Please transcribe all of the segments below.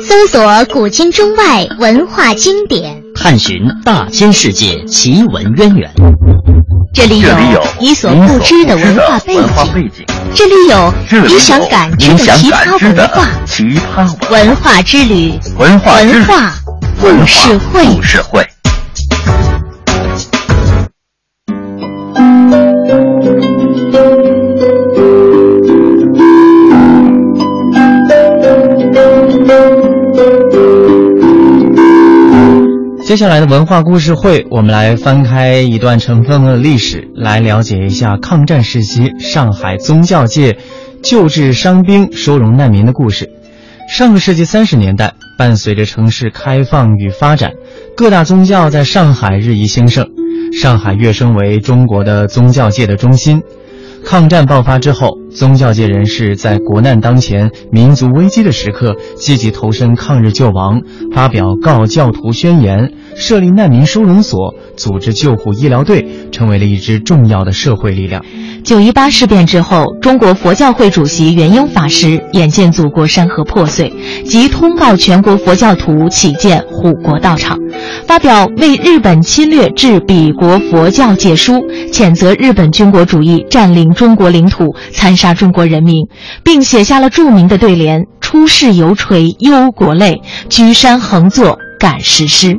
搜索古今中外文化经典，探寻大千世界奇闻渊源。这里有你所不知的文化背景，这里有你想感知的奇葩文化。奇葩文化之旅，文化文化故事会。接下来的文化故事会，我们来翻开一段尘封的历史，来了解一下抗战时期上海宗教界救治伤兵、收容难民的故事。上个世纪三十年代，伴随着城市开放与发展，各大宗教在上海日益兴盛，上海跃升为中国的宗教界的中心。抗战爆发之后，宗教界人士在国难当前、民族危机的时刻，积极投身抗日救亡，发表告教徒宣言，设立难民收容所，组织救护医疗队，成为了一支重要的社会力量。九一八事变之后，中国佛教会主席圆英法师眼见祖国山河破碎，即通告全国佛教徒起建护国道场，发表为日本侵略致彼国佛教界书，谴责日本军国主义占领中国领土，残杀中国人民，并写下了著名的对联：“出世犹垂忧国泪，居山横坐。”感时施。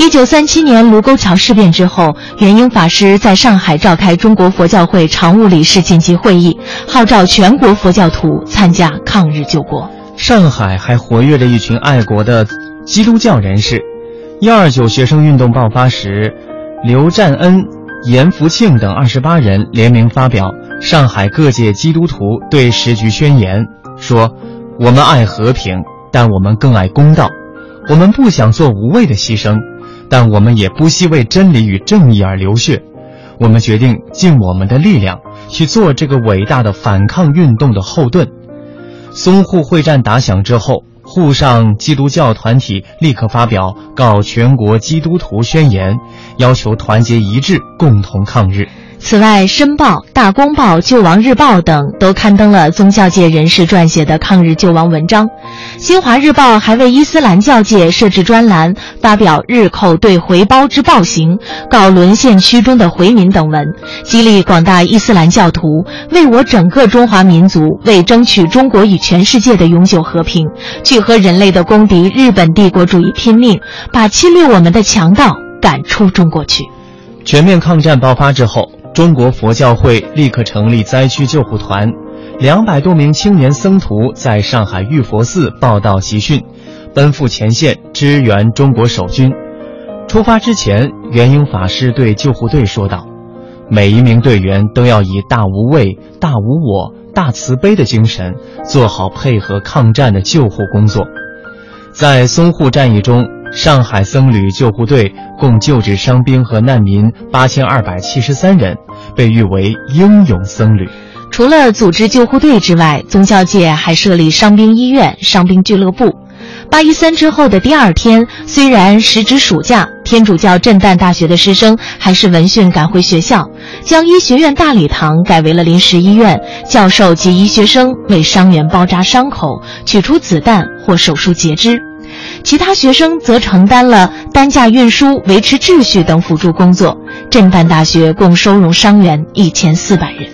一九三七年卢沟桥事变之后，圆英法师在上海召开中国佛教会常务理事紧急会议，号召全国佛教徒参加抗日救国。上海还活跃着一群爱国的基督教人士。一二九学生运动爆发时，刘占恩、严福庆等二十八人联名发表《上海各界基督徒对时局宣言》，说：“我们爱和平，但我们更爱公道。”我们不想做无谓的牺牲，但我们也不惜为真理与正义而流血。我们决定尽我们的力量去做这个伟大的反抗运动的后盾。淞沪会战打响之后，沪上基督教团体立刻发表告全国基督徒宣言，要求团结一致，共同抗日。此外，《申报》《大公报》《救亡日报》等都刊登了宗教界人士撰写的抗日救亡文章。《新华日报》还为伊斯兰教界设置专栏，发表“日寇对回胞之暴行”，告沦陷区中的回民等文，激励广大伊斯兰教徒为我整个中华民族、为争取中国与全世界的永久和平，去和人类的公敌日本帝国主义拼命，把侵略我们的强盗赶出中国去。全面抗战爆发之后。中国佛教会立刻成立灾区救护团，两百多名青年僧徒在上海玉佛寺报道集训，奔赴前线支援中国守军。出发之前，元英法师对救护队说道：“每一名队员都要以大无畏、大无我、大慈悲的精神，做好配合抗战的救护工作。”在淞沪战役中。上海僧侣救护队共救治伤兵和难民八千二百七十三人，被誉为英勇僧侣。除了组织救护队之外，宗教界还设立伤兵医院、伤兵俱乐部。八一三之后的第二天，虽然时值暑假，天主教震旦大学的师生还是闻讯赶回学校，将医学院大礼堂改为了临时医院。教授及医学生为伤员包扎伤口、取出子弹或手术截肢。其他学生则承担了担架运输、维持秩序等辅助工作。震旦大学共收容伤员一千四百人。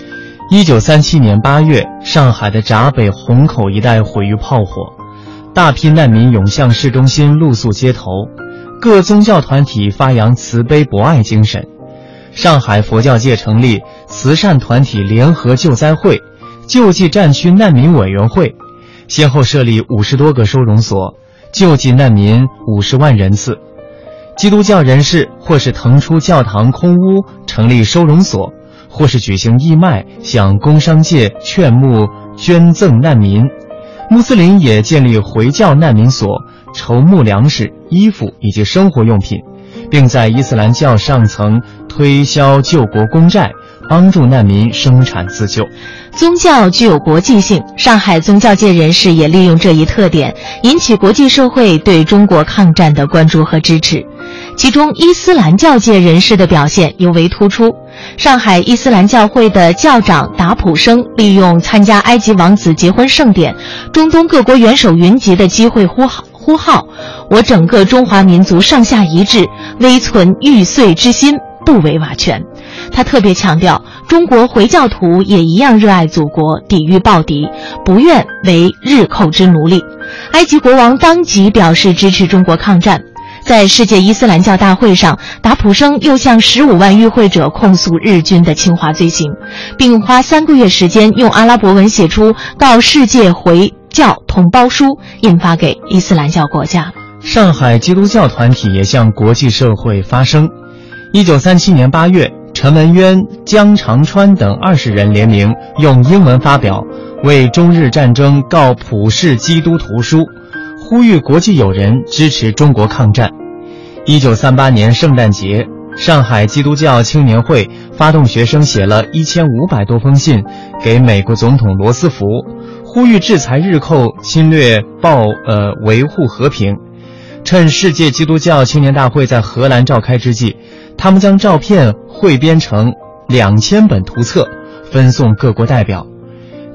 一九三七年八月，上海的闸北虹口一带毁于炮火，大批难民涌向市中心，露宿街头。各宗教团体发扬慈悲博爱精神。上海佛教界成立慈善团体联合救灾会、救济战区难民委员会，先后设立五十多个收容所。救济难民五十万人次，基督教人士或是腾出教堂空屋成立收容所，或是举行义卖向工商界劝募捐赠难民；穆斯林也建立回教难民所，筹募粮食、衣服以及生活用品，并在伊斯兰教上层推销救国公债。帮助难民生产自救，宗教具有国际性。上海宗教界人士也利用这一特点，引起国际社会对中国抗战的关注和支持。其中，伊斯兰教界人士的表现尤为突出。上海伊斯兰教会的教长达普生利用参加埃及王子结婚盛典、中东各国元首云集的机会呼号呼号：“我整个中华民族上下一致，微存玉碎之心，不为瓦全。”他特别强调，中国回教徒也一样热爱祖国，抵御暴敌，不愿为日寇之奴隶。埃及国王当即表示支持中国抗战。在世界伊斯兰教大会上，达普生又向十五万与会者控诉日军的侵华罪行，并花三个月时间用阿拉伯文写出告世界回教同胞书，印发给伊斯兰教国家。上海基督教团体也向国际社会发声。一九三七年八月，陈文渊、江长川等二十人联名用英文发表《为中日战争告普世基督图书》。呼吁国际友人支持中国抗战。一九三八年圣诞节，上海基督教青年会发动学生写了一千五百多封信给美国总统罗斯福，呼吁制裁日寇侵略暴呃维护和平。趁世界基督教青年大会在荷兰召开之际，他们将照片汇编成两千本图册，分送各国代表。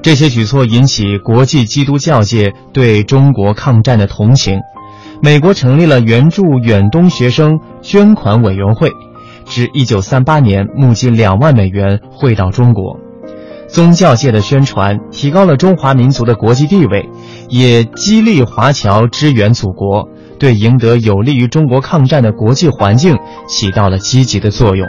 这些举措引起国际基督教界对中国抗战的同情，美国成立了援助远东学生捐款委员会，至1938年募集两万美元汇到中国。宗教界的宣传提高了中华民族的国际地位，也激励华侨支援祖国，对赢得有利于中国抗战的国际环境起到了积极的作用。